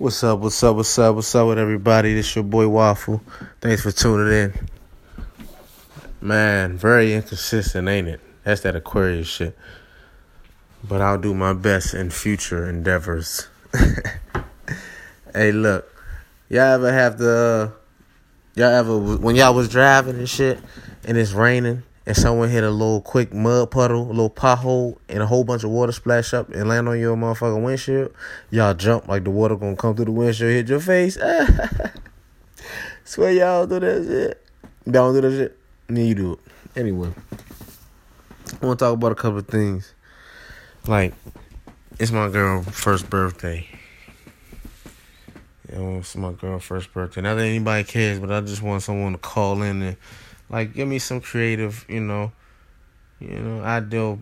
What's up? What's up? What's up? What's up with everybody? This your boy Waffle. Thanks for tuning in. Man, very inconsistent, ain't it? That's that Aquarius shit. But I'll do my best in future endeavors. hey, look, y'all ever have the, uh, y'all ever when y'all was driving and shit, and it's raining, and someone hit a little quick mud puddle, a little pothole, and a whole bunch of water splash up and land on your motherfucking windshield, y'all jump like the water gonna come through the windshield, hit your face. Swear y'all do that shit. Y'all do that shit. Then you do it. Anyway, I want to talk about a couple of things. Like, it's my girl' first birthday. Know, it's my girl' first birthday. Not that anybody cares, but I just want someone to call in and like, give me some creative, you know, you know, ideal,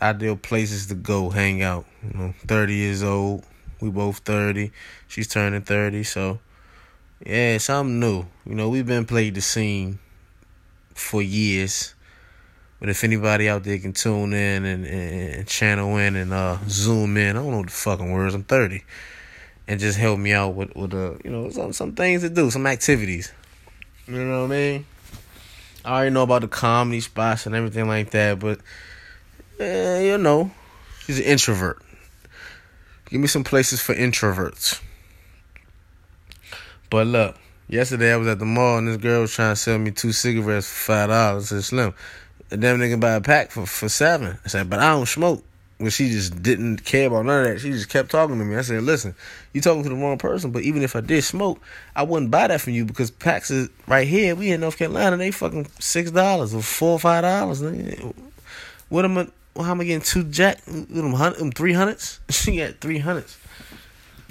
ideal places to go hang out. You know, thirty years old, we both thirty. She's turning thirty, so yeah, something new. You know, we've been played the scene for years. But if anybody out there can tune in and, and, and channel in and uh, zoom in, I don't know the fucking words. I'm 30, and just help me out with with uh, you know some some things to do, some activities. You know what I mean? I already know about the comedy spots and everything like that, but eh, you know, she's an introvert. Give me some places for introverts. But look, yesterday I was at the mall and this girl was trying to sell me two cigarettes for five dollars. It's slim. And damn nigga buy a pack for, for seven. I said, but I don't smoke. Well, she just didn't care about none of that. She just kept talking to me. I said, listen, you talking to the wrong person, but even if I did smoke, I wouldn't buy that from you because packs is right here. We in North Carolina, they fucking six dollars or four or five dollars. What am I how am I getting two jack them hundred them three hundreds? She got three hundreds.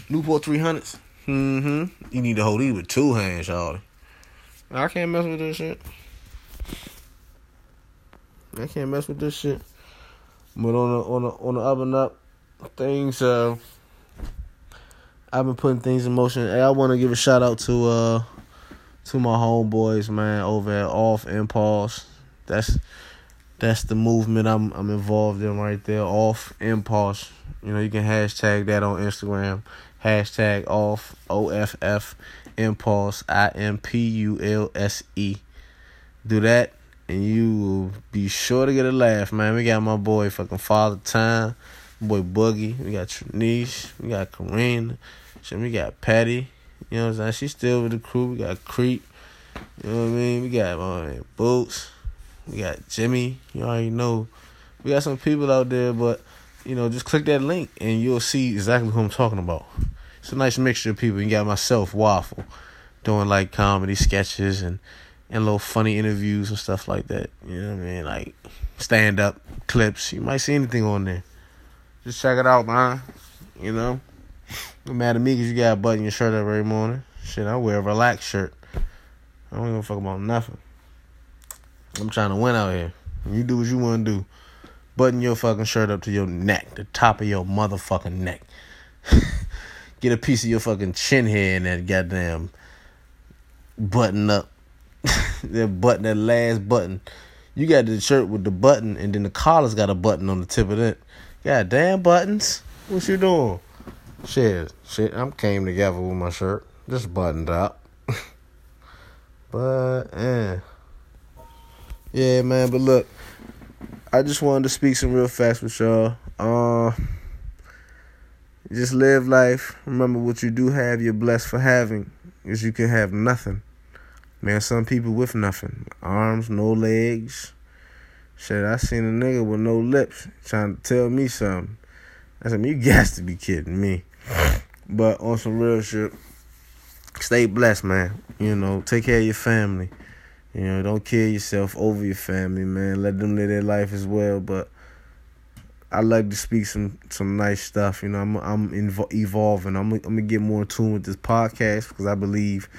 Newport three hundreds. Mm-hmm. You need to hold these with two hands, y'all. I can't mess with this shit. I can't mess with this shit. But on the on on the up and up, things uh I've been putting things in motion. Hey, I want to give a shout out to uh to my homeboys, man, over at Off Impulse. That's that's the movement I'm I'm involved in right there. Off Impulse. You know, you can hashtag that on Instagram. Hashtag off O F F Impulse I M P U L S E. Do that and you will be sure to get a laugh, man. We got my boy fucking Father Time, boy Boogie. We got Trinice. We got Karina. We got Patty. You know what I'm saying? She's still with the crew. We got Creep. You know what I mean? We got my man Boots. We got Jimmy. You already know. We got some people out there, but you know, just click that link and you'll see exactly who I'm talking about. It's a nice mixture of people. You got myself, Waffle, doing like comedy sketches and and little funny interviews and stuff like that. You know what I mean? Like stand up clips. You might see anything on there. Just check it out, man. You know? No matter me because you got to button your shirt up every morning. Shit, I wear a relaxed shirt. I don't give a fuck about nothing. I'm trying to win out here. You do what you want to do. Button your fucking shirt up to your neck, the top of your motherfucking neck. Get a piece of your fucking chin hair in that goddamn button up that button, that last button. You got the shirt with the button, and then the collar's got a button on the tip of it. God damn buttons. What you doing? Shit, shit. I'm came together with my shirt, just buttoned up. but eh, yeah, man. But look, I just wanted to speak some real facts with y'all. Uh, just live life. Remember what you do have. You're blessed for having, because you can have nothing. Man, some people with nothing. Arms, no legs. Shit, I seen a nigga with no lips trying to tell me something. I said, you got to be kidding me. But on some real shit, stay blessed, man. You know, take care of your family. You know, don't kill yourself over your family, man. Let them live their life as well. But I like to speak some some nice stuff. You know, I'm I'm evolving. I'm I'm gonna get more in tune with this podcast because I believe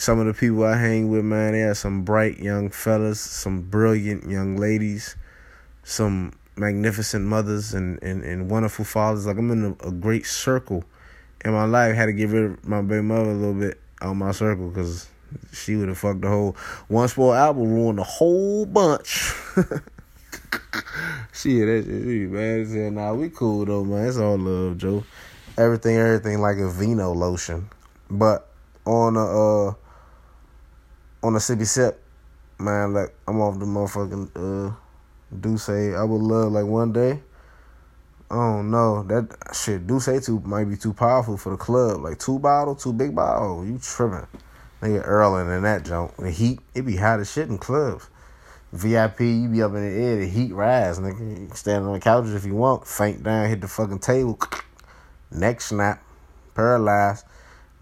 some of the people I hang with, man, they are some bright young fellas, some brilliant young ladies, some magnificent mothers and, and, and wonderful fathers. Like I'm in a, a great circle in my life. I had to get rid of my baby mother a little bit out my circle because she would have fucked the whole one sport album, ruined the whole bunch. Shit, that shit, man. Said, nah, we cool though, man. It's all love, Joe. everything, everything like a vino lotion. But on a uh on a sippy sip, man, like I'm off the motherfucking uh D'USSÉ. I would love like one day. Oh don't. That shit D'USSÉ too might be too powerful for the club. Like two bottle, two big bottle. You tripping. Nigga early in that junk. The heat, it be hot as shit in clubs. VIP, you be up in the air, the heat rise, nigga. You stand on the couches if you want. Faint down, hit the fucking table. Neck snap. Paralyzed.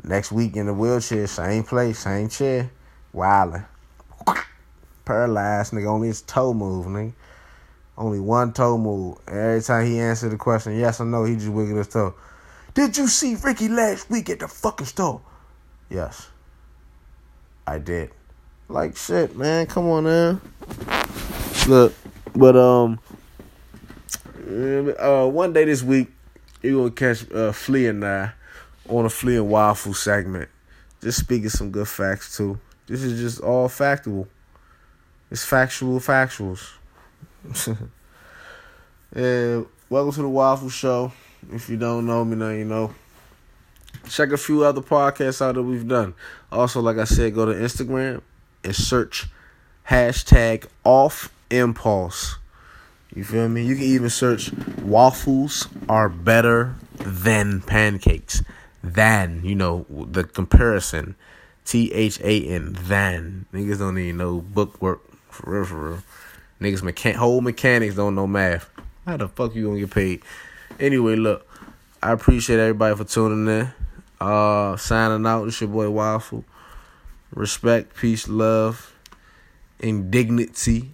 Next week in the wheelchair, same place, same chair. Wildin'. Paralyzed, nigga. Only his toe move, nigga. Only one toe move. Every time he answered the question, yes or no, he just wiggled his toe. Did you see Ricky last week at the fucking store? Yes. I did. Like shit, man. Come on now. Look, but um uh one day this week you're gonna catch uh Flea and I on a Flea and Waffle segment. Just speaking some good facts too. This is just all factual. It's factual factuals. and welcome to the Waffle Show. If you don't know me now, you know. Check a few other podcasts out that we've done. Also, like I said, go to Instagram and search hashtag off impulse. You feel me? You can even search waffles are better than pancakes. Than, you know, the comparison. T H A N, than. Niggas don't even know book work. For real, for real. Niggas mechan- whole mechanics don't know math. How the fuck you gonna get paid? Anyway, look, I appreciate everybody for tuning in. Uh, signing out. It's your boy Waffle. Respect, peace, love, indignity,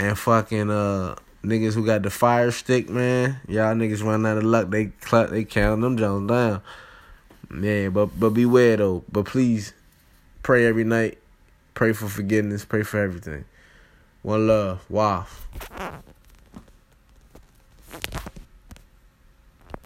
and fucking uh niggas who got the fire stick, man. Y'all niggas run out of luck. They cl- they count them Jones down. Man, but but beware though. But please pray every night. Pray for forgiveness. Pray for everything. One love. Wow.